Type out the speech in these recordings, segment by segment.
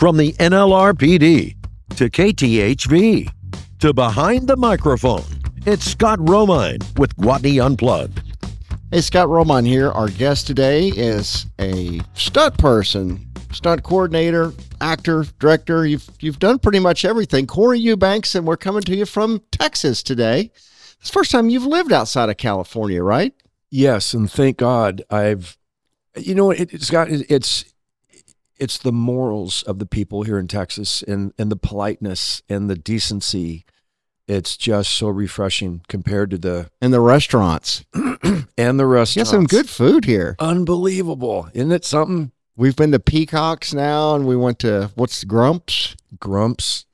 From the NLRPD to KTHV to behind the microphone, it's Scott Romine with Gwatney Unplugged. Hey, Scott Romine here. Our guest today is a stunt person, stunt coordinator, actor, director. You've you've done pretty much everything. Corey Eubanks, and we're coming to you from Texas today. It's the first time you've lived outside of California, right? Yes, and thank God I've. You know, it, it's got it's it's the morals of the people here in Texas and and the politeness and the decency. It's just so refreshing compared to the And the restaurants. and the You restaurants. got some good food here. unbelievable, isn't it? Something We've been to Peacocks now, and we went to what's Grumps. Grumps,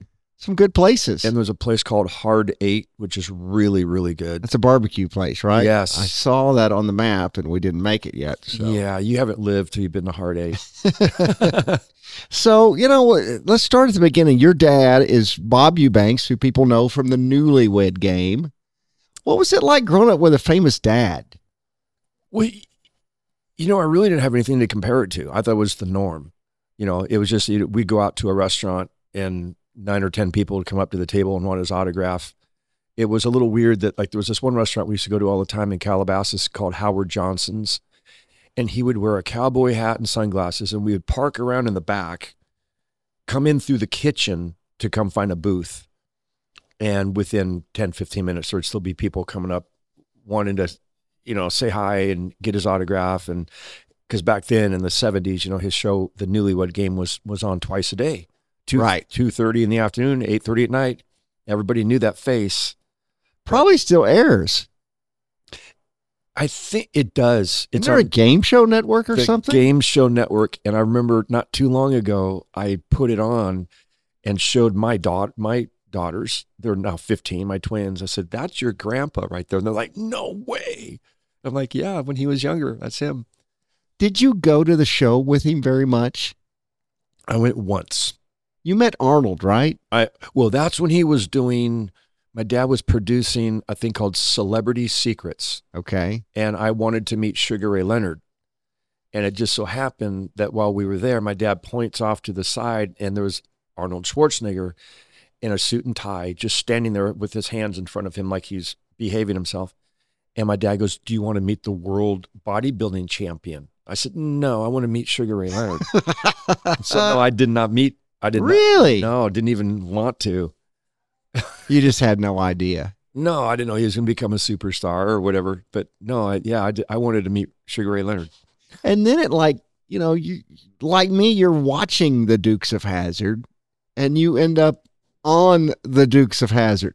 Some good places. and there's a place called Hard Eight, which is really really good. That's a barbecue place, right? Yes. I saw that on the map, and we didn't make it yet. So. Yeah, you haven't lived till you've been to Hard Eight. So, you know, uh, let's start at the beginning. Your dad is Bob Eubanks, who people know from the Newlywed Game. What was it like growing up with a famous dad? Well, you know, I really didn't have anything to compare it to. I thought it was the norm. You know, it was just we'd go out to a restaurant and nine or ten people would come up to the table and want his autograph. It was a little weird that like there was this one restaurant we used to go to all the time in Calabasas called Howard Johnson's, and he would wear a cowboy hat and sunglasses, and we would park around in the back, come in through the kitchen to come find a booth, and within 10, 15 minutes there'd still be people coming up wanting to you know, say hi and get his autograph. And because back then in the seventies, you know, his show, the Newlywed Game, was was on twice a day, two Right. two thirty in the afternoon, eight thirty at night. Everybody knew that face. Probably still airs. I think it does. Is It's there on a game show network or the something? Game Show Network, and I remember not too long ago, I put it on and showed my daughter, my daughters. They're now fifteen, my twins. I said, "That's your grandpa right there," and they're like, "No way." I'm like, "Yeah, when he was younger, that's him." Did you go to the show with him very much? I went once. You met Arnold, right? I well, that's when he was doing. My dad was producing a thing called Celebrity Secrets, Okay. and I wanted to meet Sugar Ray Leonard. And it just so happened that while we were there, my dad points off to the side, and there was Arnold Schwarzenegger in a suit and tie, just standing there with his hands in front of him like he's behaving himself. And my dad goes, "Do you want to meet the world bodybuilding champion?" I said, "No, I want to meet Sugar Ray Leonard." so no, I did not meet. I did not. really? No, didn't even want to. You just had no idea. No, I didn't know he was going to become a superstar or whatever. But no, I, yeah, I, did, I wanted to meet Sugar Ray Leonard. And then it like, you know, you like me, you're watching the Dukes of Hazzard and you end up on the Dukes of Hazzard.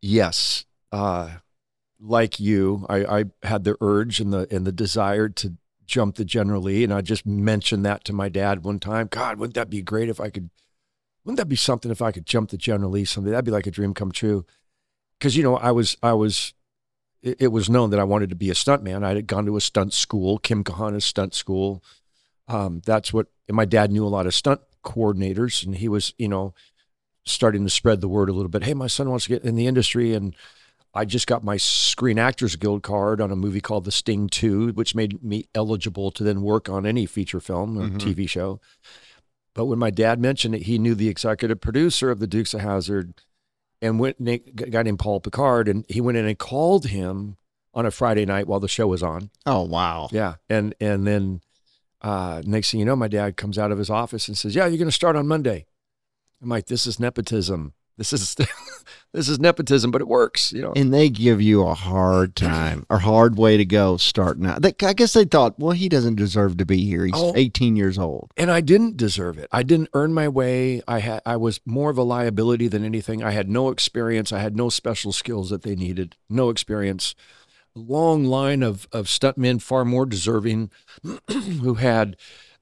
Yes, uh, like you, I, I had the urge and the and the desire to jump the General Lee, and I just mentioned that to my dad one time. God, wouldn't that be great if I could? Wouldn't that be something if I could jump the General Lee someday? That'd be like a dream come true. Because you know, I was I was it, it was known that I wanted to be a stuntman. I had gone to a stunt school, Kim Kahana's stunt school. Um, that's what my dad knew a lot of stunt coordinators, and he was, you know, starting to spread the word a little bit. Hey, my son wants to get in the industry, and I just got my Screen Actors Guild card on a movie called The Sting Two, which made me eligible to then work on any feature film or Mhm. TV show. But when my dad mentioned it, he knew the executive producer of the Dukes of Hazzard, and went and a guy named Paul Picard, and he went in and called him on a Friday night while the show was on. Oh, wow. Yeah, and and then uh, next thing you know, my dad comes out of his office and says, "Yeah, you're going to start on Monday." I'm like, "This is nepotism. This is this is nepotism, but it works." You know. And they give you a hard time or hard way to go starting out. They, I guess they thought, well, he doesn't deserve to be here. He's Oh. 18 years old. and I didn't deserve it. I didn't earn my way. I had I was more of a liability than anything. I had no experience. I had no special skills that they needed. No experience. A long line of of stuntmen far more deserving who had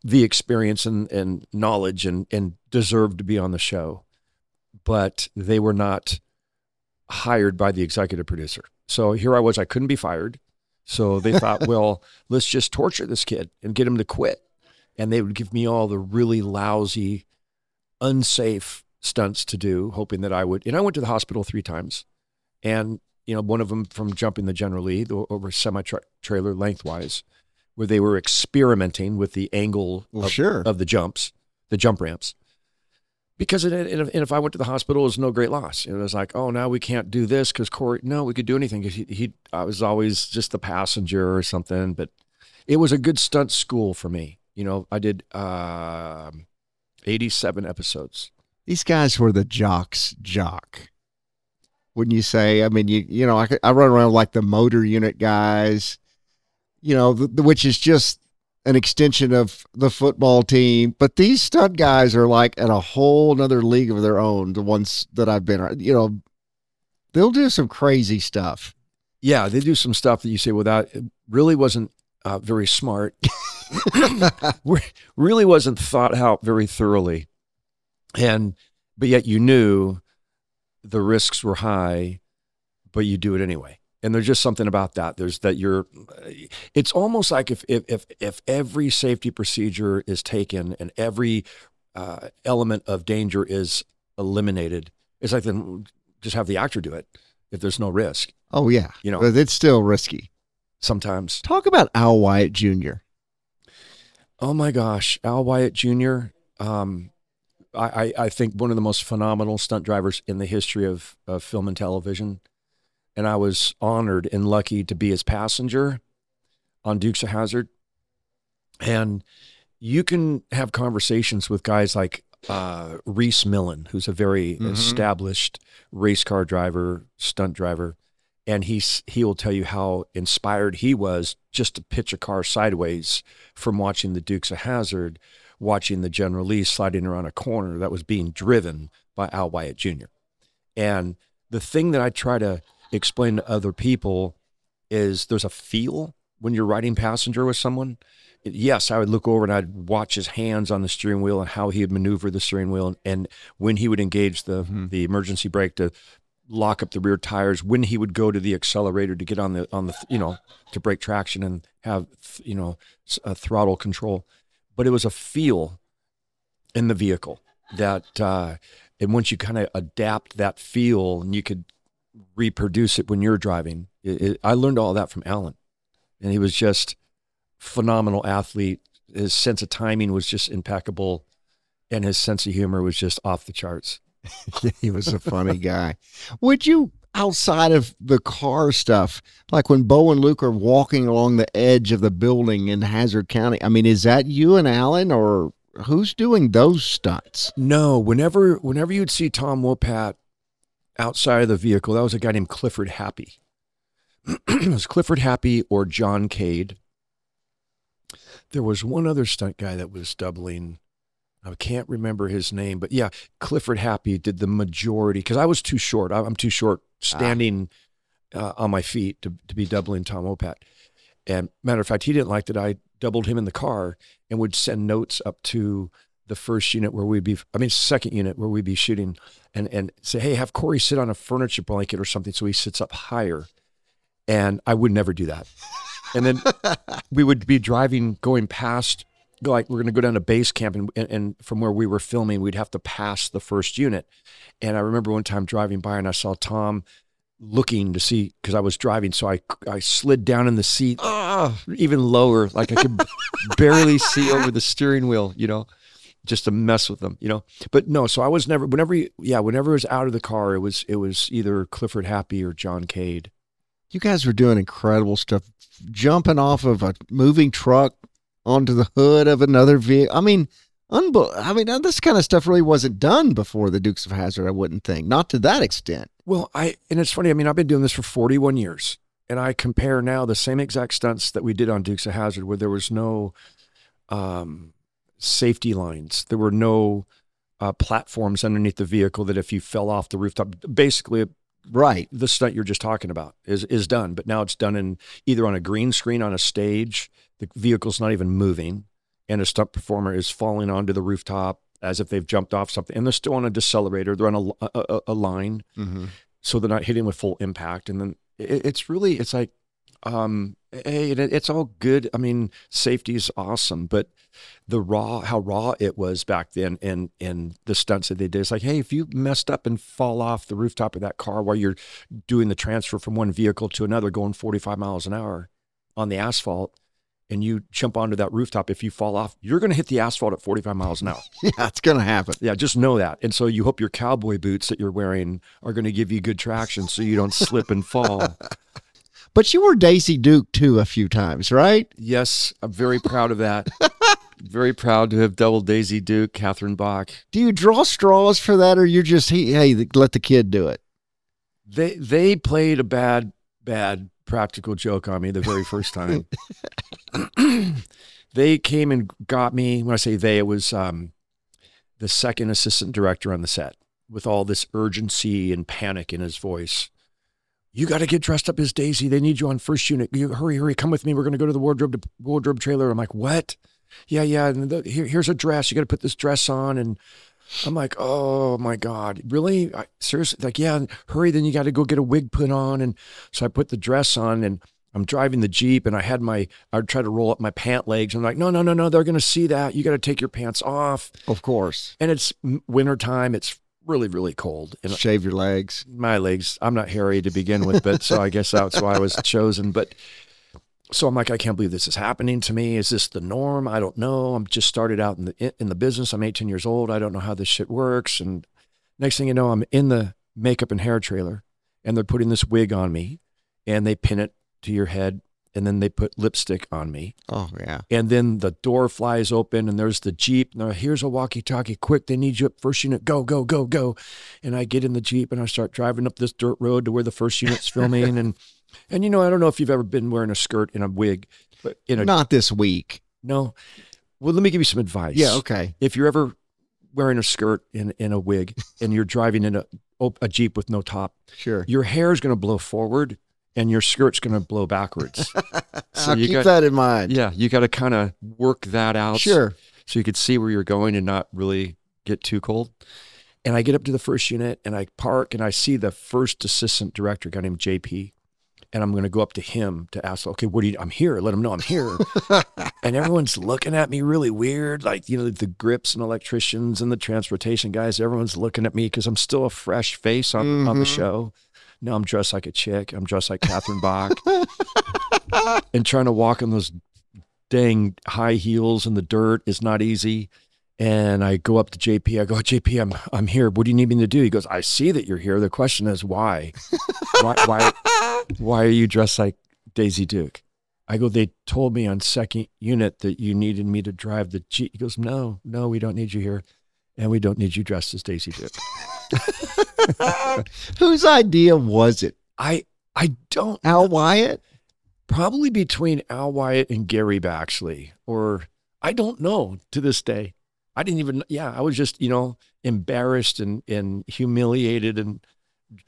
the experience and, and knowledge and and deserved to be on the show. But they were not hired by the executive producer. So here I was, I couldn't be fired. So they thought, well, let's just torture this kid and get him to quit and they would give me all the really lousy, unsafe stunts to do, hoping that I would. And I went to the hospital three times, and you know, one of them from jumping the General Lee over a semi trailer lengthwise, where they were experimenting with the angle Well, of, sure. of the jumps. the jump ramps. Because it, and if, I went to the hospital, it was no great loss. It was like, oh, now we can't do this because Corey. No, we could do anything. He, he, I was always just the passenger or something. But it was a good stunt school for me. You know, I did uh, 87 episodes. These guys were the jocks jock. Wouldn't you say? I mean, you you know, I, I run around like the motor unit guys, you know, the, the, which is just an extension of the football team. But these stud guys are like at a whole nother league of their own. The ones that I've been, you know, they'll do some crazy stuff. Yeah, they do some stuff that you say, well, that really wasn't uh, very smart. really wasn't thought out very thoroughly. And, but yet you knew the risks were high, but you do it anyway and there's just something about that. There's that you're it's almost like if if if, if every safety procedure is taken and every uh, element of danger is eliminated it's like then just have the actor do it if there's no risk. Oh yeah. You know. But it's still risky. Sometimes. Talk about al wyatt jr oh my gosh. Al wyatt jr um, I, I think one of the most phenomenal stunt drivers in the history of, of film and television and I was honored and lucky to be his passenger on Dukes of Hazzard. And you can have conversations with guys like uh, Rhys Millen, who's a very mm-hmm. established race car driver, stunt driver, and he's he will tell you how inspired he was just to pitch a car sideways from watching the Dukes of Hazzard, watching the General Lee sliding around a corner that was being driven by Al Wyatt Jr. And the thing that I try to explain to other people is there's a feel when you're riding passenger with someone. Yes, I would look over and I'd watch his hands on the steering wheel and how he would maneuver the steering wheel and, and when he would engage the mm-hmm. the emergency brake to lock up the rear tires, when he would go to the accelerator to get on the on the you know to break traction and have you know a throttle control. But it was a feel in the vehicle that uh, and once you kind of adapt that feel and you could reproduce it when you're driving. It, it, I learned all that from Alan, and he was just phenomenal athlete. His sense of timing was just impeccable, and his sense of humor was just off the charts. he was a funny guy. Would you, outside of the car stuff, like when Bo and Luke are walking along the edge of the building in Hazzard County? I mean, is that you and Alan, or who's doing those stunts? No. Whenever, whenever you'd see Tom Wopat outside of the vehicle, that was a guy named Clifford Happy. it was Clifford Happy or John Cade. There was one other stunt guy that was doubling. I can't remember his name, but yeah, Clifford Happy did the majority because I was too short. I'm too short standing ah. uh, on my feet to, to be doubling Tom Wopat. And matter of fact, he didn't like that I doubled him in the car and would send notes up to the first unit where we'd be, I mean, second unit where we'd be shooting and, and say, hey, have Corey sit on a furniture blanket or something so he sits up higher. And I would never do that. And then we would be driving, going past, like we're going to go down to base camp, and, and, and from where we were filming, we'd have to pass the first unit. And I remember one time driving by and I saw Tom looking to see because I was driving, so I I slid down in the seat uh, even lower, like I could barely see over the steering wheel, you know just to mess with them, you know. But no, so I was never whenever yeah, whenever it was out of the car, it was it was either Clifford Happy or John Cade. You guys were doing incredible stuff, jumping off of a moving truck onto the hood of another vehicle. I mean, unbe- I mean, this kind of stuff really wasn't done before the Dukes of Hazzard. I wouldn't think, not to that extent. Well, I and it's funny. I mean, I've been doing this for forty-one years, and I compare now the same exact stunts that we did on Dukes of Hazzard, where there was no um, safety lines. There were no uh, platforms underneath the vehicle that if you fell off the rooftop, basically, right, the stunt you're just talking about is is done. But now it's done in either on a green screen on a stage. The vehicle's not even moving, and a stunt performer is falling onto the rooftop as if they've jumped off something, and they're still on a decelerator. They're on a a, a line, mm-hmm. so they're not hitting with full impact. And then it, it's really it's like um, hey, it's all good. I mean, safety is awesome, but the raw, how raw it was back then, and and the stunts that they did, it's like, hey, if you messed up and fall off the rooftop of that car while you're doing the transfer from one vehicle to another, going 45 miles an hour on the asphalt, and you jump onto that rooftop, if you fall off, you're going to hit the asphalt at 45 miles an hour. Yeah, it's going to happen. Yeah, just know that. And so you hope your cowboy boots that you're wearing are going to give you good traction so you don't slip and fall. But you were Daisy Duke too a few times, right? Yes, I'm very proud of that. very proud to have doubled Daisy Duke, Catherine Bach. Do you draw straws for that, or you're just hey, hey let the kid do it? They they played a bad bad practical joke on me the very first time. they came and got me. When I say they, it was um, the second assistant director on the set with all this urgency and panic in his voice. You got to get dressed up as Daisy. They need you on first unit. You hurry, hurry, come with me. We're going to go to the wardrobe to, wardrobe trailer. I'm like, what? Yeah, yeah. And the, here, here's a dress. You got to put this dress on. And I'm like, oh my God, really? I, seriously? Like, yeah, hurry. Then you got to go get a wig put on. And so I put the dress on and I'm driving the Jeep and I had my, I would try to roll up my pant legs. I'm like, no, no, no, no. They're going to see that. You got to take your pants off. Of course. And it's wintertime. It's really, really cold. And Shave your legs. my legs, I'm not hairy to begin with, but so I guess that's why I was chosen. But so I'm like, I can't believe this is happening to me. Is this the norm? I don't know. I'm just started out in the in the business. I'm 18 years old. I don't know how this shit works. And next thing you know, I'm in the makeup and hair trailer, and they're putting this wig on me, and they pin it to your head, and then they put lipstick on me, Oh yeah. and then the door flies open, and there's the jeep. Now here's a walkie-talkie. Quick, they need you up first unit. Go, go, go, go. And I get in the jeep and I start driving up this dirt road to where the first unit's filming, and and you know I don't know if you've ever been wearing a skirt in a wig, but in a Not this week. no. Well, let me give you some advice. Yeah. Okay. If you're ever wearing a skirt in in a wig and you're driving in a a jeep with no top, Sure. your hair is going to blow forward and your skirt's going to blow backwards. So you keep got- that in mind. yeah, you got to kind of work that out. Sure. so you could see where you're going and not really get too cold. And I get up to the first unit and I park and I see the first assistant director, a guy named JP. And I'm going to go up to him to ask, okay, what do you, I'm here. Let him know I'm here. and everyone's looking at me really weird. Like, you know, the grips and electricians and the transportation guys, everyone's looking at me because I'm still a fresh face on, on the Mhm. show. Now I'm dressed like a chick. I'm dressed like Catherine Bach and trying to walk in those dang high heels in the dirt is not easy. And I go up to JP. I go, JP, I'm I'm here. What do you need me to do? He goes, I see that you're here. The question is why? why why why are you dressed like Daisy Duke? I go, they told me on second unit that you needed me to drive the Jeep. He goes, No, no, we don't need you here. And we don't need you dressed as Daisy Duke. Whose idea was it? I I don't Al Wyatt? probably between Al Wyatt and Gary Baxley, or I don't know to this day. I didn't even, yeah, I was just, you know, embarrassed and, and humiliated and,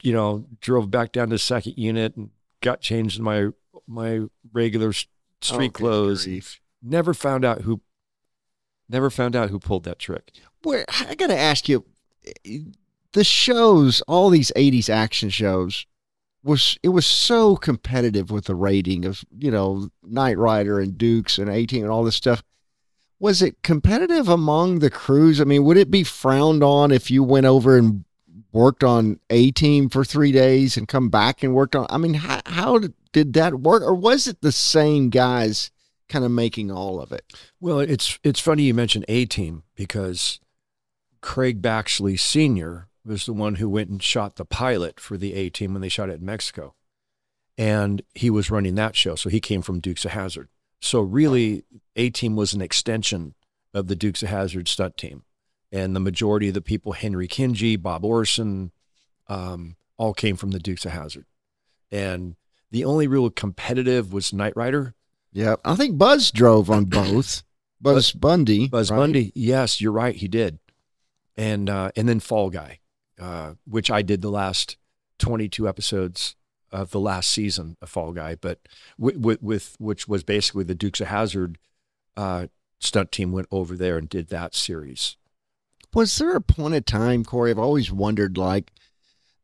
you know, drove back down to second unit and got changed in my, my regular street Oh, clothes. grief. Never found out who, never found out who pulled that trick. Where I got to ask you, the shows, all these '80s action shows, was it was so competitive with the rating of you know Knight Rider and Dukes and A Team and all this stuff. Was it competitive among the crews? I mean, would it be frowned on if you went over and worked on A Team for three days and come back and worked on? I mean, how, how did that work, or was it the same guys kind of making all of it? Well, it's it's funny you mentioned A Team because Craig Baxley Sr. was the one who went and shot the pilot for the A Team when they shot it in Mexico. And he was running that show. So he came from Dukes of Hazzard. So really, A Team was an extension of the Dukes of Hazzard stunt team. And the majority of the people, Henry Kingi, Bob Orrison, um, all came from the Dukes of Hazzard. And the only real competitive was Knight Rider. Yeah, I think Buzz drove on both. Buzz Bundy. Buzz right? Bundy. Yes, you're right. He did. And uh, and then Fall Guy, uh, which I did the last 22 episodes of the last season of Fall Guy, but with, with, with which was basically the Dukes of Hazzard uh, stunt team went over there and did that series. Was there a point of time, Corey? I've always wondered, like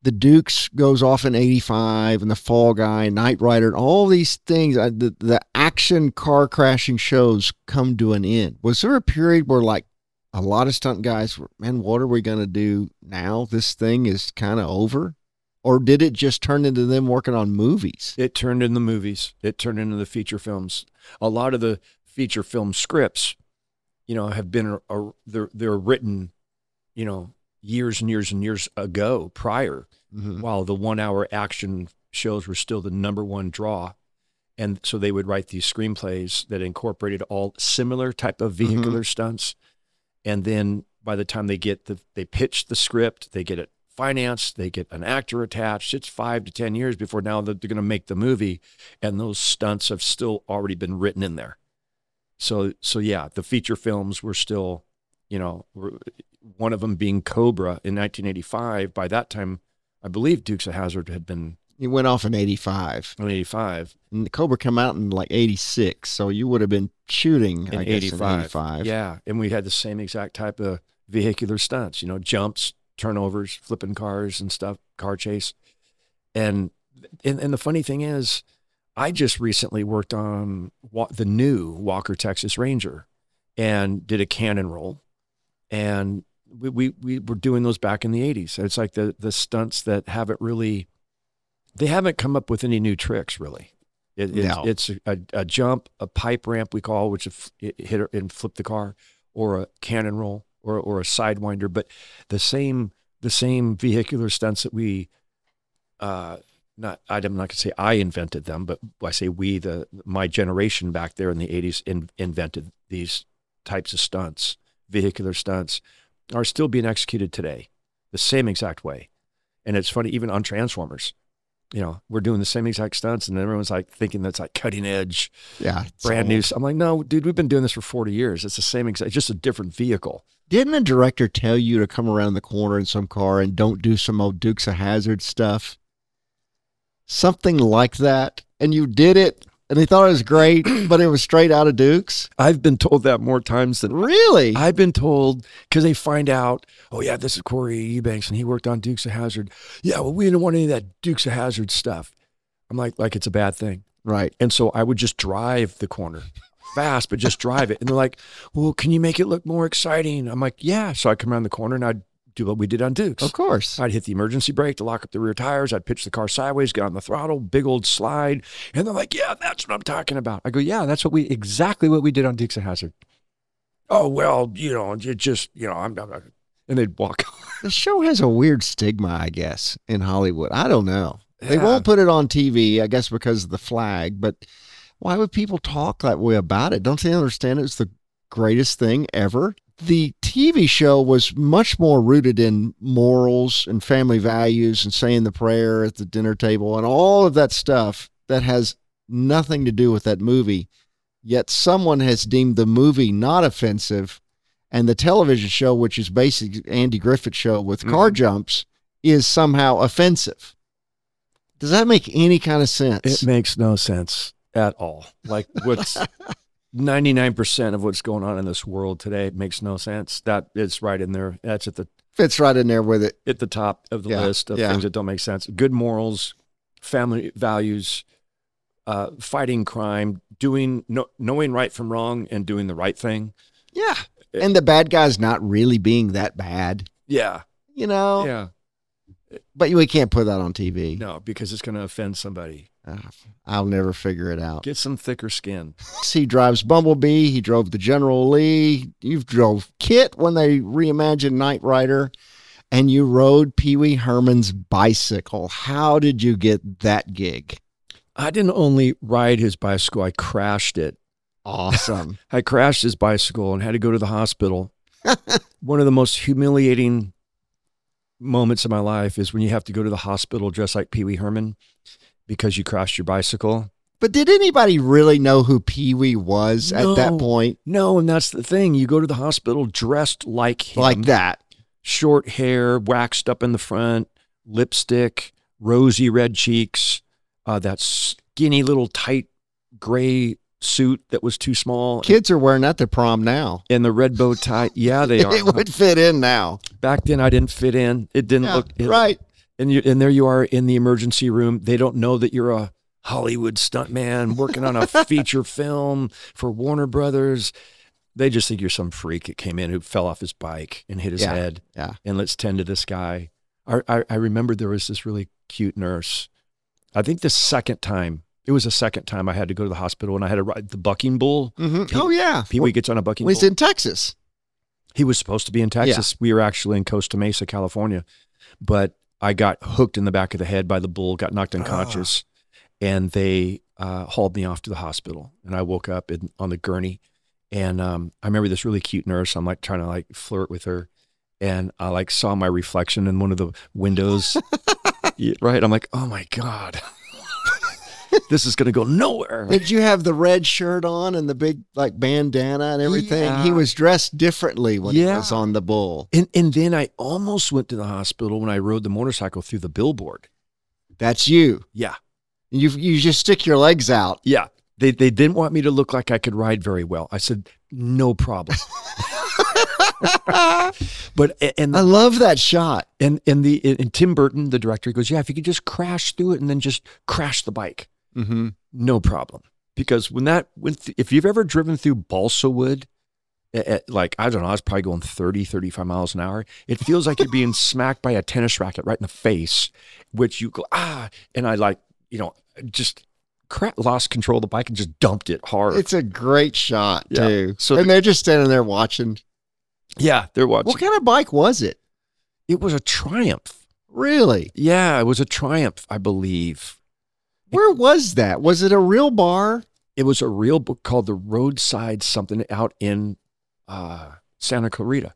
the Dukes goes off in '85, and the Fall Guy, Knight Rider, and all these things. uh, The the action car crashing shows come to an end. Was there a period where like a lot of stunt guys were, man, what are we gonna do now? This thing is kind of over. or did it just turn into them working on movies? It turned into the movies. It turned into the feature films. A lot of the feature film scripts, you know, have been a, a, they're they're written, you know, years and years and years ago prior, Mhm. while the one hour action shows were still the number one draw. And so they would write these screenplays that incorporated all similar type of vehicular stunts. And then by the time they get the they pitch the script, they get it financed, they get an actor attached. It's five to ten years before now that they're going to make the movie, and those stunts have still already been written in there. So so yeah, the feature films were still, you know, one of them being Cobra in 1985. By that time, I believe Dukes of Hazzard had been It went off in 85. in 85 And the Cobra come out in like 86. So you would have been shooting, in I guess, 85. in 85. Yeah, and we had the same exact type of vehicular stunts, you know, jumps, turnovers, flipping cars and stuff, car chase. And and, and the funny thing is, I just recently worked on the new Walker Texas Ranger and did a cannon roll. And we, we, we were doing those back in the 80s. It's like the, the stunts that haven't really, they haven't come up with any new tricks really. It, it's, No. it's a, a jump, a pipe ramp we call, which if it hit and flip the car, or a cannon roll, or or a sidewinder. But the same the same vehicular stunts that we, uh, not I'm not gonna say I invented them, but I say we the my generation back there in the '80s in, invented these types of stunts, vehicular stunts, are still being executed today, the same exact way. And it's funny, even on Transformers, you know, we're doing the same exact stunts, and everyone's like thinking that's like cutting edge, Yeah. brand new. I'm like, no, dude, we've been doing this for 40 years. It's the same exact, it's just a different vehicle. Didn't a director tell you to come around the corner in some car and don't do some old Dukes of Hazzard stuff? Something like that. And you did it and they thought it was great, but it was straight out of Dukes? I've been told that more times than Really? I've been told because they find out, oh yeah, this is Corey Eubanks and he worked on Dukes of Hazzard. Yeah, well, we didn't want any of that Dukes of Hazzard stuff. I'm like, like it's a bad thing. right. And so I would just drive the corner fast, but just drive it. And they're like, well, can you make it look more exciting? I'm like, yeah. So I'd come around the corner and I'd do what we did on Dukes. Of course. I'd hit the emergency brake to lock up the rear tires. I'd pitch the car sideways, get on the throttle, big old slide. And they're like, yeah, that's what I'm talking about. I go, yeah, that's what we, exactly what we did on Dukes of Hazzard. Oh, well, you know, it just, you know, I'm, I'm and they'd walk. The show has a weird stigma, I guess, in Hollywood. I don't know. They Yeah. won't put it on TV, I guess, because of the flag. But why would people talk that way about it? Don't they understand it's the greatest thing ever? The TV show was much more rooted in morals and family values and saying the prayer at the dinner table and all of that stuff that has nothing to do with that movie. Yet someone has deemed the movie not offensive, and the television show, which is basically Andy Griffith show with car Mhm. jumps, is somehow offensive. Does that make any kind of sense? It makes no sense at all. Like what's 99% of what's going on in this world today makes no sense. That is right in there. That's at the Fits right in there with it. at the top of the Yeah, list of yeah. things that don't make sense. Good morals, family values, uh, fighting crime, doing no, knowing right from wrong, and doing the right thing. Yeah. And the bad guy's not really being that bad, Yeah, you know? yeah. But we can't put that on TV. No, because it's going to offend somebody. Ah, I'll never figure it out. Get some thicker skin. He drives Bumblebee. He drove the General Lee. You've drove KITT when they reimagined Knight Rider. And you rode Pee Wee Herman's bicycle. How did you get that gig? I didn't only ride his bicycle; I crashed it. Awesome. I crashed his bicycle and had to go to the hospital. One of the most humiliating moments of my life is when you have to go to the hospital dressed like Pee Wee Herman because you crashed your bicycle. but did anybody really know who Pee Wee was at that point? No, and that's the thing. You go to the hospital dressed like him, Like that. short hair, waxed up in the front, lipstick, rosy red cheeks, uh, that skinny little tight gray suit that was too small, Kids are wearing that to prom now. and the red bow tie. Yeah, they are. it would fit in now. Back then, I didn't fit in. It didn't Yeah, look it- right. And you, and there you are in the emergency room. They don't know that you're a Hollywood stuntman working on a feature film for Warner Brothers. They just think you're some freak that came in who fell off his bike and hit his Yeah, head. yeah. And let's tend to this guy. I, I, I remember there was this really cute nurse. I think the second time, it was the second time I had to go to the hospital and I had to ride the bucking bull. Mhm. Oh yeah. Pee Wee gets on a bucking Well, he's bull. in Texas. He was supposed to be in Texas. We were actually in Costa Mesa, California, but I got hooked in the back of the head by the bull, got knocked unconscious, and they uh, hauled me off to the hospital. And I woke up in, on the gurney, and um, I remember this really cute nurse. I'm like trying to like flirt with her, and I like saw my reflection in one of the windows. Right? I'm like, oh my god, this is gonna go nowhere. Did you have the red shirt on and the big like bandana and everything? He was dressed differently when he was on the bull. And and then I almost went to the hospital when I rode the motorcycle through the billboard. That's you. Yeah. You you just stick your legs out. Yeah. They they didn't want me to look like I could ride very well. I said, no problem. but and I love that shot. and and the and Tim Burton, the director, goes, Yeah, if you could just crash through it and then just crash the bike, Mm-hmm. no problem. Because when that when th- if you've ever driven through balsa wood at, at, like I don't know, I was probably going 30, 35 miles an hour. It feels like you're being smacked by a tennis racket right in the face, which you go, ah, and I like, you know, just crap, lost control of the bike and just dumped it hard. It's a great shot Yeah. too. So and the- they're just standing there watching. yeah, they're watching. What kind of bike was it? It was a triumph. Really? Yeah, it was a triumph, I believe. Where was that? Was it a real bar? It was a real book called The Roadside Something out in uh, Santa Clarita,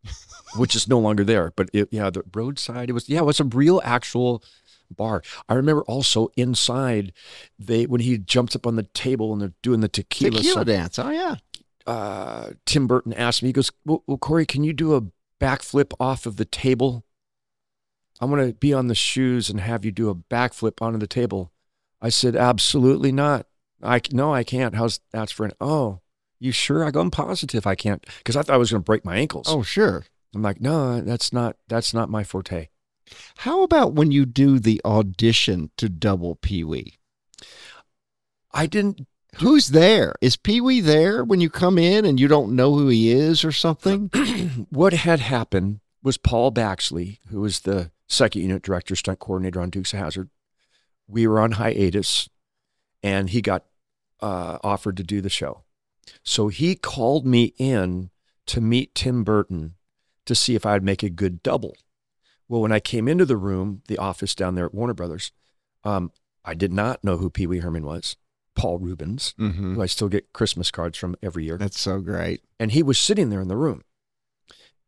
which is no longer there. But it, yeah, the roadside. It was yeah, it was a real actual bar. I remember also inside they when he jumps up on the table and they're doing the tequila. Tequila song, dance. Oh yeah. uh, Tim Burton asked me, he goes, well, well, Corey, can you do a backflip off of the table? I want to be on the shoes and have you do a backflip onto the table. I said, absolutely not. I no, I can't. How's that's for an? Oh, you sure? I go, I'm positive I can't because I thought I was going to break my ankles. Oh sure. I'm like, no, that's not that's not my forte. How about when you do the audition to double Pee Wee? I didn't. Who's there? Is Pee Wee there when you come in and you don't know who he is or something? what had happened was Paul Baxley, who was the second unit director, stunt coordinator on Dukes of Hazzard. We were on hiatus, and he got uh, offered to do the show. So he called me in to meet Tim Burton to see if I'd make a good double. Well, when I came into the room, the office down there at Warner Brothers, um, I did not know who Pee Wee Herman was. Paul Reubens, Mm-hmm. who I still get Christmas cards from every year That's so great. and he was sitting there in the room.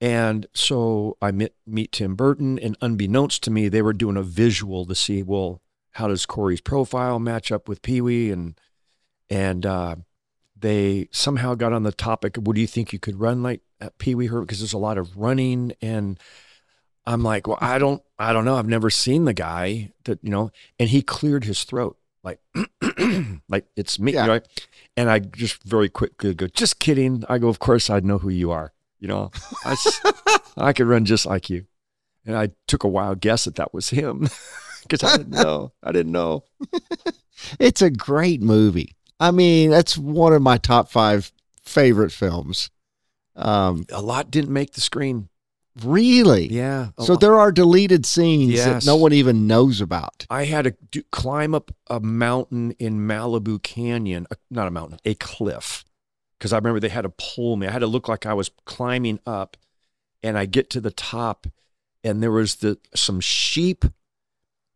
And so I met, meet Tim Burton, and unbeknownst to me, they were doing a visual to see, well, how does Corey's profile match up with Pee Wee? And and uh, they somehow got on the topic of, what do you think you could run like Pee Wee Herman? Because there's a lot of running, and I'm like, well, I don't, I don't know. I've never seen the guy that you know. And he cleared his throat like, like it's me, Yeah. right? And I just very quickly go, just kidding. I go, of course I know who you are. You know, I, I could run just like you. And I took a wild guess that that was him because I didn't know. I didn't know. It's a great movie. I mean, that's one of my top five favorite films. Um, A lot didn't make the screen. really? Yeah. So lot. there are deleted scenes that no one even knows about. I had to do, climb up a mountain in Malibu Canyon, uh, not a mountain, a cliff. Because I remember they had to pull me. I had to look like I was climbing up, and I get to the top, and there was the some sheep,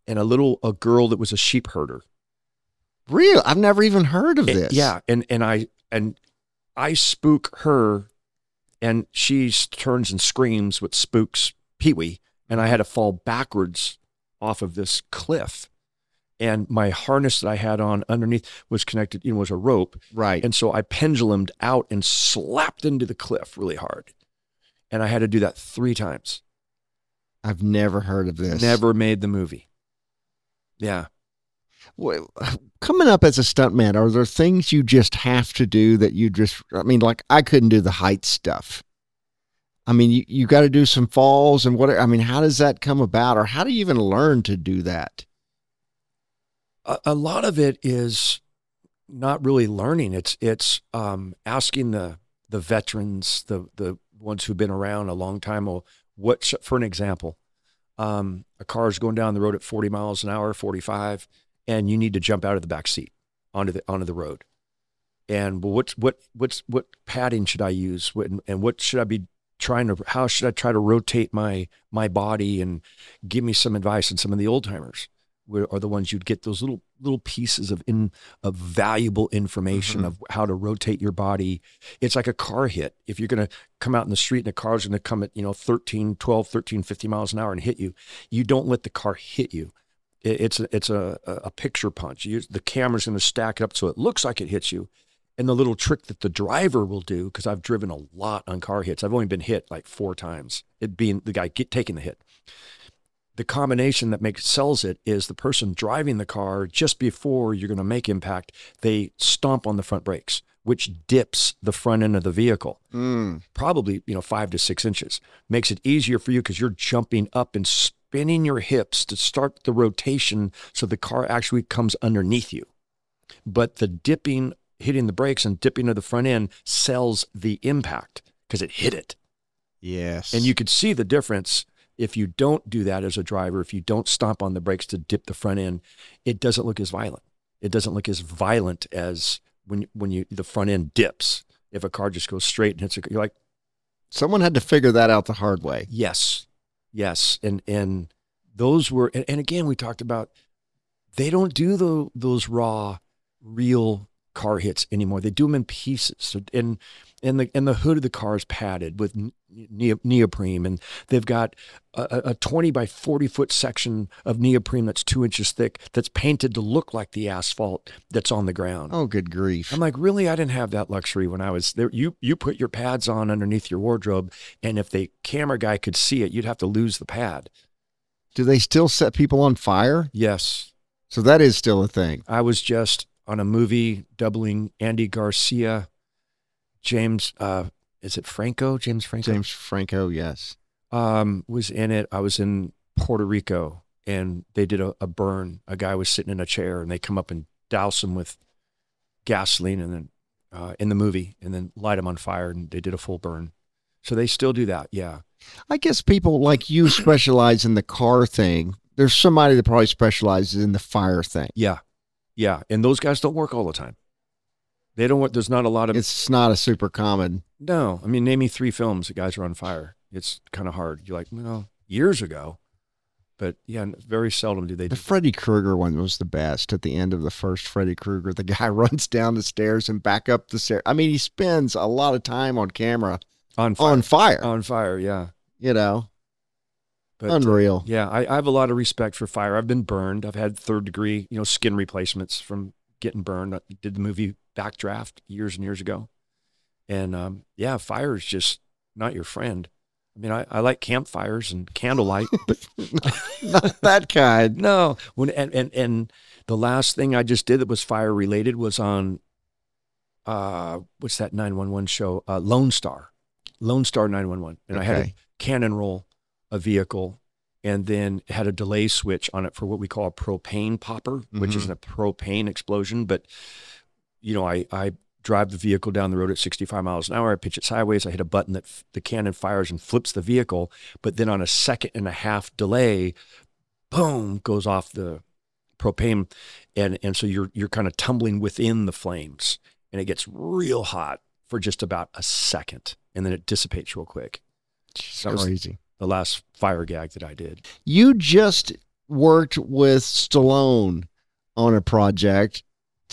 and a little a girl that was a sheep herder. Real? I've never even heard of And- this. yeah, and and I and I spook her, and she turns and screams, what spooks Pee Wee, and I had to fall backwards off of this cliff, and my harness that I had on underneath was connected, you know, was a rope, Right. and so I pendulumed out and slapped into the cliff really hard, and I had to do that three times. I've never heard of this. Never made the movie. Yeah. Well, Coming up as a stuntman, are there things you just have to do that you just, I mean, like I couldn't do the height stuff. I mean, you, you got to do some falls and what, I mean, how does that come about or how do you even learn to do that? a, a lot of it is not really learning. It's it's um, asking the the veterans, the the ones who've been around a long time. Well, what for an example, Um, a car is going down the road at 40 miles an hour, 45, and you need to jump out of the back seat onto the onto the road. And well, what's what what's what padding should I use? What, and what should I be trying to? How should I try to rotate my my body? And give me some advice. And some of the old timers are the ones you'd get those little little pieces of in of valuable information Mhm. of how to rotate your body. It's like a car hit. If you're going to come out in the street and the car's going to come at you know 13 12 13 50 miles an hour and hit you you don't let the car hit you. It- it's a, it's a, a a picture punch. You, the camera's going to stack it up so it looks like it hits you. And the little trick that the driver will do because i've driven a lot on car hits. I've only been hit like four times it being the guy get, taking the hit the combination that makes sells it is the person driving the car just before you're going to make impact they stomp on the front brakes which dips the front end of the vehicle Mm. probably you know five to six inches makes it easier for you because you're jumping up and spinning your hips to start the rotation so the car actually comes underneath you but the dipping hitting the brakes and dipping of the front end sells the impact because it hit it Yes. and you could see the difference if you don't do that as a driver, if you don't stomp on the brakes to dip the front end, it doesn't look as violent. It doesn't look as violent as when when you the front end dips. If a car just goes straight and hits a, you're like, someone had to figure that out the hard way. yes, yes, and and those were and, and again we talked about they don't do the, those raw, real car hits anymore. They do them in pieces. So, and and the and the hood of the car is padded with neoprene, and they've got a, a 20 by 40 foot section of neoprene that's two inches thick that's painted to look like the asphalt that's on the ground. Oh, good grief. I'm like, really? I didn't have that luxury when I was there. You you put your pads on underneath your wardrobe, and if the camera guy could see it, you'd have to lose the pad. Do they still set people on fire? Yes, So that is still a thing. I was just on a movie doubling Andy Garcia, James. Uh, is it Franco? James Franco. James Franco, yes. um, was in it. I was in Puerto Rico and they did a, a burn. A guy was sitting in a chair and they come up and douse him with gasoline and then uh, in the movie and then light him on fire and they did a full burn. So they still do that. Yeah. I guess people like you specialize in the car thing. There's somebody that probably specializes in the fire thing. Yeah. Yeah. And those guys don't work all the time. They don't work. There's not a lot of, It's not a super common. no. I mean, name me three films that guys are on fire. It's kind of hard. You're like, well, years ago. But yeah, very seldom do they The do Freddy Krueger one was the best. At the end of the first Freddy Krueger, the guy runs down the stairs and back up the stairs. I mean, he spends a lot of time on camera on fire. on fire. on fire. Yeah. you know, But uh, unreal. Yeah, I, I have a lot of respect for fire. I've been burned. I've had third degree, you know, skin replacements from getting burned. I did the movie Backdraft years and years ago, and um, yeah, fire is just not your friend. I mean, I, I like campfires and candlelight, but Not that kind. no. When and, and and the last thing I just did that was fire related was on, uh, what's that nine one one show? Uh, Lone Star, Lone Star nine one one, and I had a cannon roll a vehicle and then had a delay switch on it for what we call a propane popper, which Mhm. isn't a propane explosion. But, you know, I, I drive the vehicle down the road at 65 miles an hour. I pitch it sideways. I hit a button that f- the cannon fires and flips the vehicle. But then on a second and a half delay, boom, goes off the propane. And, and so you're, you're kind of tumbling within the flames and it gets real hot for just about a second. And then it dissipates real quick. That was- Crazy. The last fire gag that I did. You just worked with Stallone on a project.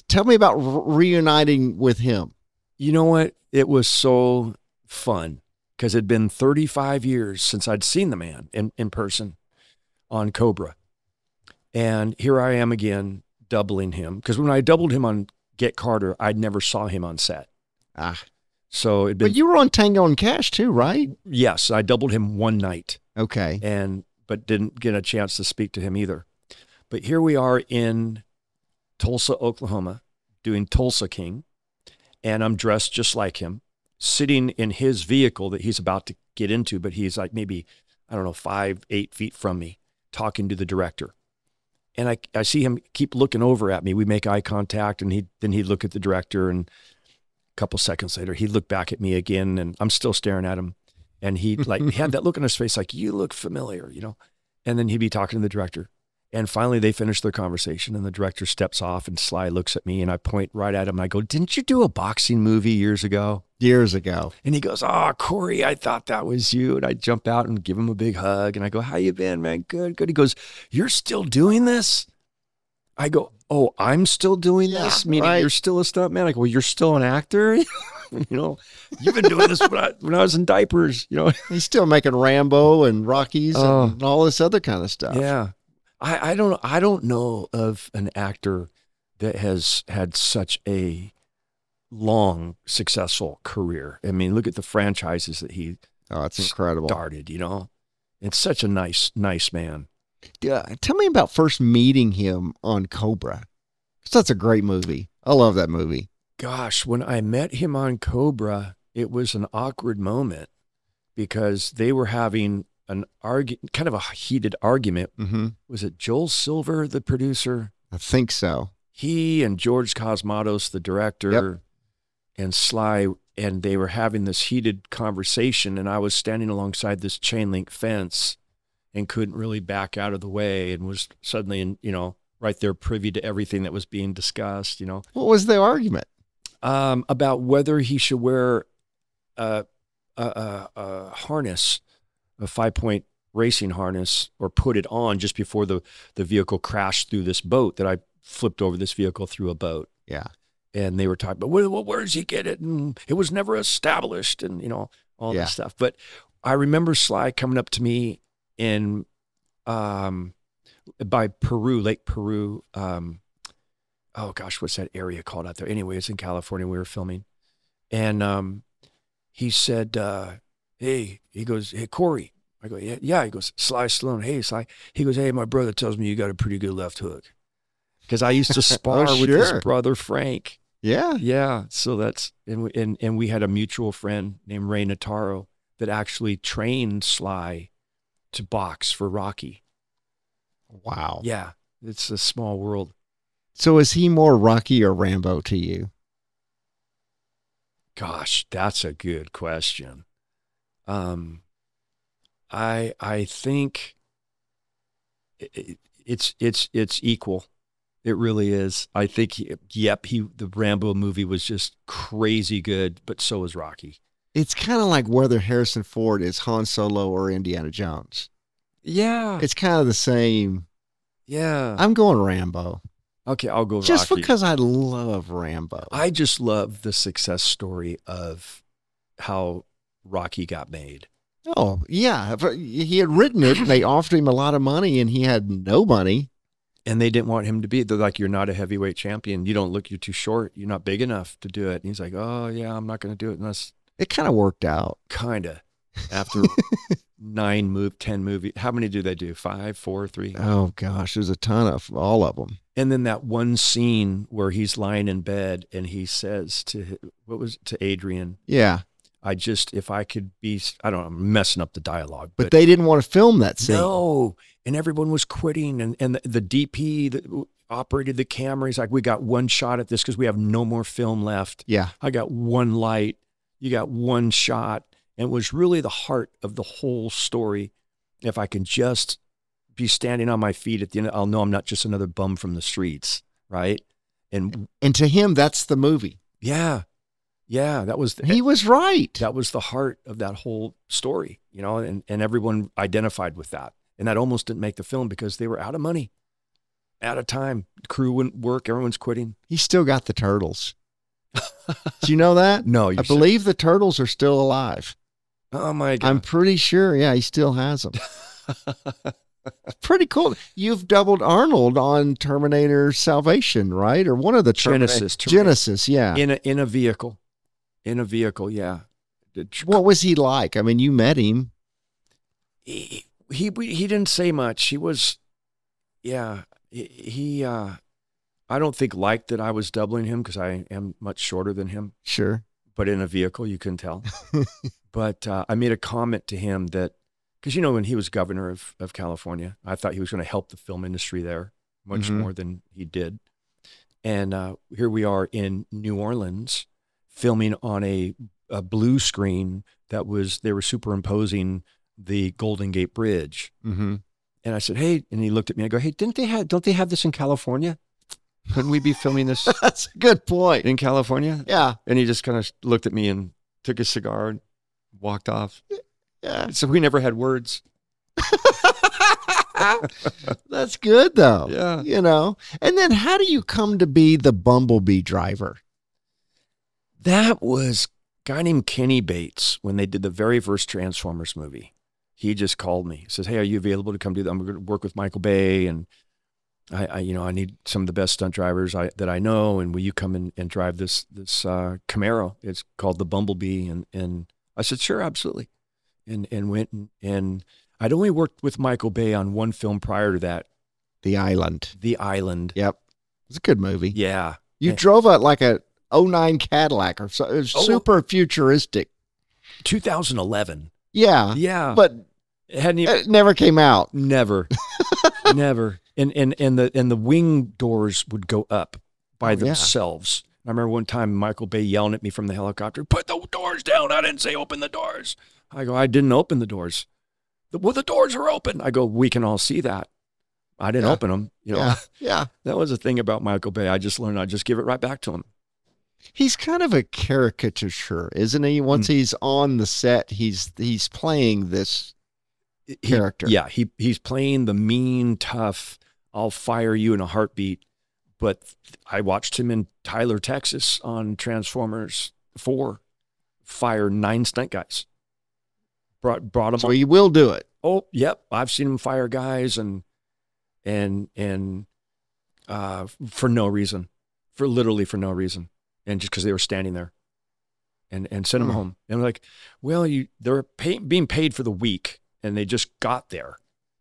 Tell me about re- reuniting with him. You know what? It was so fun because it'd been 35 years since I'd seen the man in, in person on Cobra. And here I am again doubling him because when I doubled him on Get Carter, I never saw him on set. Ah, So it'd but you were on Tango and Cash too, right? yes, I doubled him one night Okay. and, but didn't get a chance to speak to him either. But here we are in Tulsa, Oklahoma, doing Tulsa King, and I'm dressed just like him, sitting in his vehicle that he's about to get into, but he's like maybe, I don't know, five, eight feet from me, talking to the director. And I, I see him keep looking over at me. We make eye contact, and he then he'd look at the director, and couple seconds later, he'd look back at me again, and I'm still staring at him. And he like he had that look on his face, like you look familiar, you know. and then he'd be talking to the director. And finally, they finish their conversation, and the director steps off, and Sly looks at me, and I point right at him. and I go, "Didn't you do a boxing movie years ago?" Years ago. And he goes, "Oh, Corey, I thought that was you." And I jump out and give him a big hug, and I go, "How you been, man? Good, good." He goes, "You're still doing this?" I go, "Oh, I'm still doing Yeah, this. Meaning right. you're still a stuntman?" Go, well, "You're still an actor." you know, you've been doing this when I, when I was in diapers. You know, He's still making Rambo and Rockies Oh. and all this other kind of stuff. Yeah. I, I don't I don't know of an actor that has had such a long successful career. I mean, look at the franchises that he Oh, it's incredible. started, you know. It's such a nice, nice man. Tell me about first meeting him on Cobra. that's a great movie. I love that movie. Gosh, when I met him on Cobra, it was an awkward moment because they were having an argu- kind of a heated argument. Mm-hmm. Was it Joel Silver, the producer? I think so. he and George Cosmatos, the director, and Sly, and they were having this heated conversation. And I was standing alongside this chain link fence and couldn't really back out of the way and was suddenly, in, you know, right there privy to everything that was being discussed, you know, What was the argument? um, about whether he should wear a, a, a, a harness, a five point racing harness, or put it on just before the, the vehicle crashed through this boat that I flipped over this vehicle through a boat. Yeah. And they were talking about, well, where does he get it? And it was never established and, you know, all Yeah. this stuff. But I remember Sly coming up to me in, um, by Piru, Lake Piru, um, oh gosh, what's that area called out there? Anyway, it's in California. We were filming, and um, he said, uh, "Hey," he goes, "Hey, Corey." I go, "Yeah, yeah." He goes, "Sly Stallone." Hey, Sly. He goes, "Hey, my brother tells me you got a pretty good left hook." Because I used to spar with sure. his brother Frank. Yeah. Yeah, so that's and we, and and we had a mutual friend named Ray Nataro that actually trained Sly to box for Rocky. Wow. Yeah, it's a small world. So is he more Rocky or Rambo to you? Gosh, that's a good question. Um, I I think i- i- it's it's it's equal. It really is. I think. He, yep. He the Rambo movie was just crazy good, but so was Rocky. It's kind of like whether Harrison Ford is Han Solo or Indiana Jones. Yeah. It's kind of the same. yeah. I'm going Rambo okay, I'll go just Rocky. because I love Rambo. I just love the success story of how Rocky got made. oh yeah, uh, he had written it. and They offered him a lot of money, and he had no money. And they didn't want him to be. They're like, "You're not a heavyweight champion. You don't look. You're too short. You're not big enough to do it." And he's like, "Oh yeah, I'm not going to do it." That's It kind of worked out. kind of after nine move, ten movie. How many do they do? Five, four, three. Oh gosh, there's a ton of all of them. And then that one scene where he's lying in bed and he says to what was it, to Adrian, Yeah, "I just if I could be, I don't know, I'm messing up the dialogue, but, they didn't want to film that scene. No, and everyone was quitting, and and the, the DP that operated the camera, he's like, "We got one shot at this because we have no more film left. Yeah, I got one light, you got one shot," and was really the heart of the whole story. If I can just be standing on my feet at the end, I'll know I'm not just another bum from the streets, right? And and to him, that's the movie. yeah, yeah, that was the, He was right. that was the heart of that whole story, you know, and, and everyone identified with that. And that almost didn't make the film because they were out of money, out of time. crew wouldn't work, everyone's quitting. He still got the turtles. Do you know that? No, I believe the turtles are still alive. Oh my god! I'm pretty sure. Yeah, he still has them. Pretty cool. You've doubled Arnold on Terminator Salvation, right? Or one of the Genisys, Terminator. Genisys, yeah. in a in a vehicle. In a vehicle, yeah. What was he like? I mean, you met him. He, he he didn't say much. He was yeah, he, he uh I don't think liked that I was doubling him because I am much shorter than him. Sure. but in a vehicle, you can tell. but uh, I made a comment to him that, because you know, when he was governor of, of California, I thought he was going to help the film industry there much Mhm. more than he did. And uh, here we are in New Orleans filming on a, a blue screen that was, they were superimposing the Golden Gate Bridge. Mm-hmm. And I said, "Hey," and he looked at me. I go, "Hey, didn't they have? Don't they have this in California? Couldn't we be filming this That's a good point. in California?" Yeah. And he just kind of looked at me and took his cigar and walked off. Yeah. So we never had words. That's good though. Yeah. You know. And then how do you come to be the bumblebee driver? That was a guy named Kenny Bates when they did the very first Transformers movie. He just called me. He says, "Hey, are you available to come do that? I'm going to work with Michael Bay, and I, I, you know, I need some of the best stunt drivers I, that I know, and will you come in and drive this this uh, Camaro? It's called the Bumblebee." And and I said, "Sure, absolutely," and and went and, and I'd only worked with Michael Bay on one film prior to that, The Island. The Island. Yep. It's a good movie. Yeah, You Yeah. drove a like a 09 Cadillac or so. It was Oh. super futuristic. 2011. Yeah. Yeah, But it hadn't even, it never came out. Never, never. And and and the and the wing doors would go up by Oh, yeah. themselves. I remember one time Michael Bay yelling at me from the helicopter, "Put the doors down! I didn't say open the doors." I go, "I didn't open the doors." "The- Well, the doors are open. I go, "We can all see that." I didn't Yeah. open them. You know, Yeah. Yeah. that was the thing about Michael Bay. I just learned I just give it right back to him. He's kind of a caricature, isn't he? Once Hmm. he's on the set, he's he's playing this He- character. yeah, he he's playing the mean, tough. I'll fire you in a heartbeat. But I watched him in Tyler, Texas, on Transformers Four, fire nine stunt guys. Brought brought him. So he will do it. oh, yep, I've seen him fire guys and and and uh, for no reason, for literally for no reason, and just because they were standing there, and and send them Hmm. home. And I'm like, well, you they're pay, being paid for the week, and they just got there,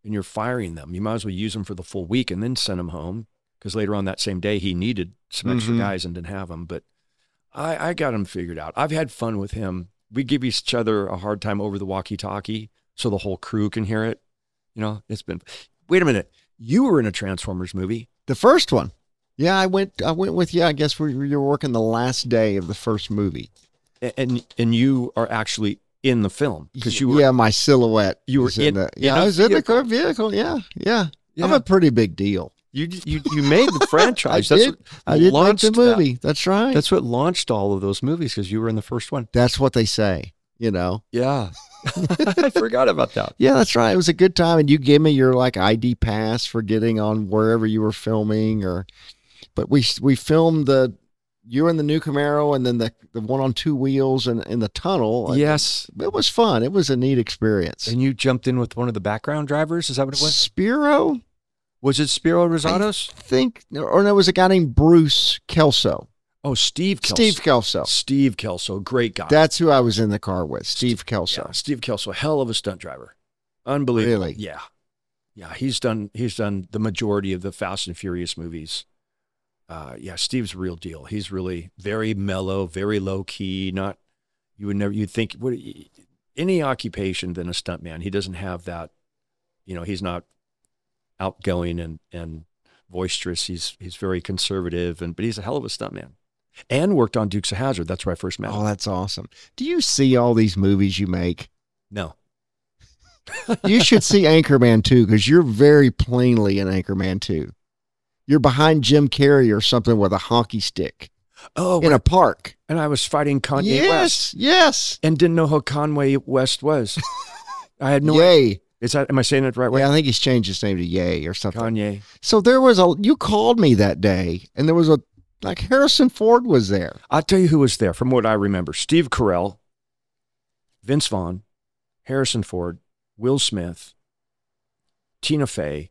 and you're firing them. You might as well use them for the full week and then send them home because later on that same day he needed some extra Mhm. guys and didn't have them. But I I got him figured out. I've had fun with him. We give each other a hard time over the walkie-talkie so the whole crew can hear it. You know, it's been. Wait a minute, you were in a Transformers movie. The first one. Yeah, I went. I went with you. I guess we you were working the last day of the first movie and and you are actually in the film because you were yeah, my silhouette. you were was in- the. in Yeah, a I was in the vehicle. car vehicle. Yeah, yeah. I'm a pretty big deal. you you you made the franchise. I That's did. what I did launched the that. movie. That's right. That's what launched all of those movies because you were in the first one. That's what they say. You know. Yeah, I forgot about that. Yeah, that's right. It was a good time, and you gave me your like ID pass for getting on wherever you were filming, or. But we we filmed the you were in the new Camaro, and then the the one on two wheels and in the tunnel. Yes, it was fun. It was a neat experience. and you jumped in with one of the background drivers. Is that what it was? Spiro, Was it Spiro Rosados? think, or no, it was a guy named Bruce Kelso. Oh, Steve Kelso. Steve Kelso. Steve Kelso, great guy. That's who I was in the car with. Steve Kelso. Yeah, Steve Kelso, hell of a stunt driver. Unbelievable. Really? Yeah. Yeah, he's done he's done the majority of the Fast and Furious movies. Uh yeah, Steve's a real deal. He's really very mellow, very low key, not you would never you'd think what any occupation than a stuntman. He doesn't have that you know, he's not outgoing and and boisterous. He's he's very conservative and but he's a hell of a stuntman. And worked on Dukes of Hazzard. That's where I first met him. Oh, that's awesome. Do you see all these movies you make? No. You should see Anchorman 2 because you're very plainly in Anchorman 2. You're behind Jim Carrey or something with a hockey stick Oh, in a park. and I was fighting Kanye yes, West yes. yes. and didn't know who Conway West was. I had no. Yay. Is that? Am I saying it right way? Yeah, I think he's changed his name to Yay or something. Kanye. So there was a, you called me that day and there was a, like Harrison Ford was there. I'll tell you who was there from what I remember: Steve Carell, Vince Vaughn, Harrison Ford, Will Smith, Tina Fey,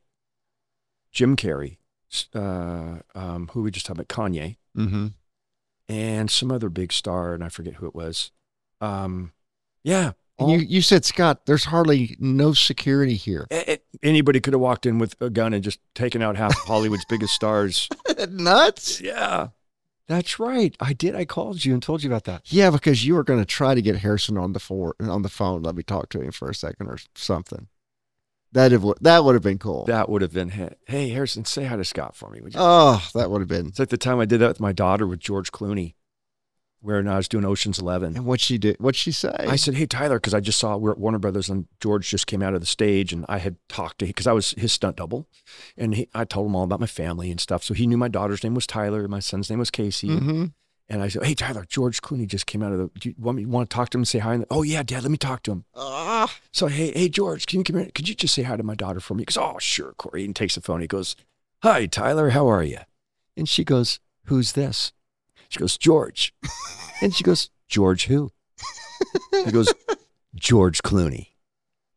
Jim Carrey, uh, um, who we just talked about, Kanye, Mm-hmm. and some other big star, and I forget who it was. Um, yeah. All- you, you said, Scott, there's hardly no security here. a- a- anybody could have walked in with a gun and just taken out half of Hollywood's biggest stars. Nuts? Yeah, that's right. I did. I called you and told you about that. Yeah, because you were going to try to get Harrison on the for, on the phone. Let me talk to him for a second or something. That have, that would have been cool. That would have been, hit. hey, Harrison, say hi to Scott for me. Would you? oh, that would have been. It's like the time I did that with my daughter with George Clooney. where I was doing Ocean's Eleven. And what she did? What she say? I said, "Hey Tyler," because I just saw we're at Warner Brothers and George just came out of the stage, and I had talked to him because I was his stunt double, and he, I told him all about my family and stuff. So he knew my daughter's name was Tyler, my son's name was Casey, hmm and I said, "Hey Tyler, George Clooney just came out of the. Do you want me want to talk to him and say hi?" And, oh yeah, Dad, let me talk to him. Ah, So hey, hey George, can you come here? Could you just say hi to my daughter for me? He goes, "Oh sure, Corey." And takes the phone. He goes, "Hi Tyler, how are you?" And she goes, "Who's this?" She goes, "George," and she goes, "George who?" He goes, George Clooney.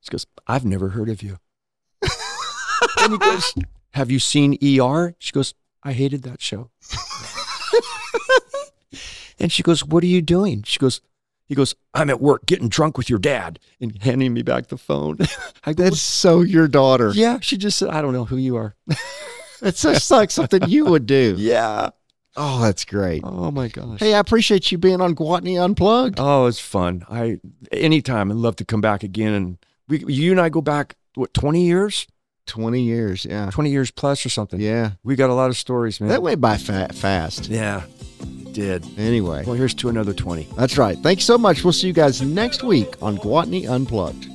She goes, I've never heard of you. and he goes, Have you seen ER? She goes, I hated that show. and she goes, What are you doing? She goes, He goes, I'm at work getting drunk with your dad and handing me back the phone. I go, that's so your daughter. Yeah, she just said, I don't know who you are. It's just like something you would do. yeah. Oh, that's great. Oh my gosh. Hey, I appreciate you being on Guatney Unplugged. Oh, it's fun. I anytime I'd love to come back again. And we, you and I go back what twenty years, 20 years. Yeah. twenty years plus or something. Yeah. we got a lot of stories, man. That went by fa- fast. yeah, did. Anyway, Well, here's to another twenty. that's right. Thanks so much. We'll see you guys next week on Guatney Unplugged.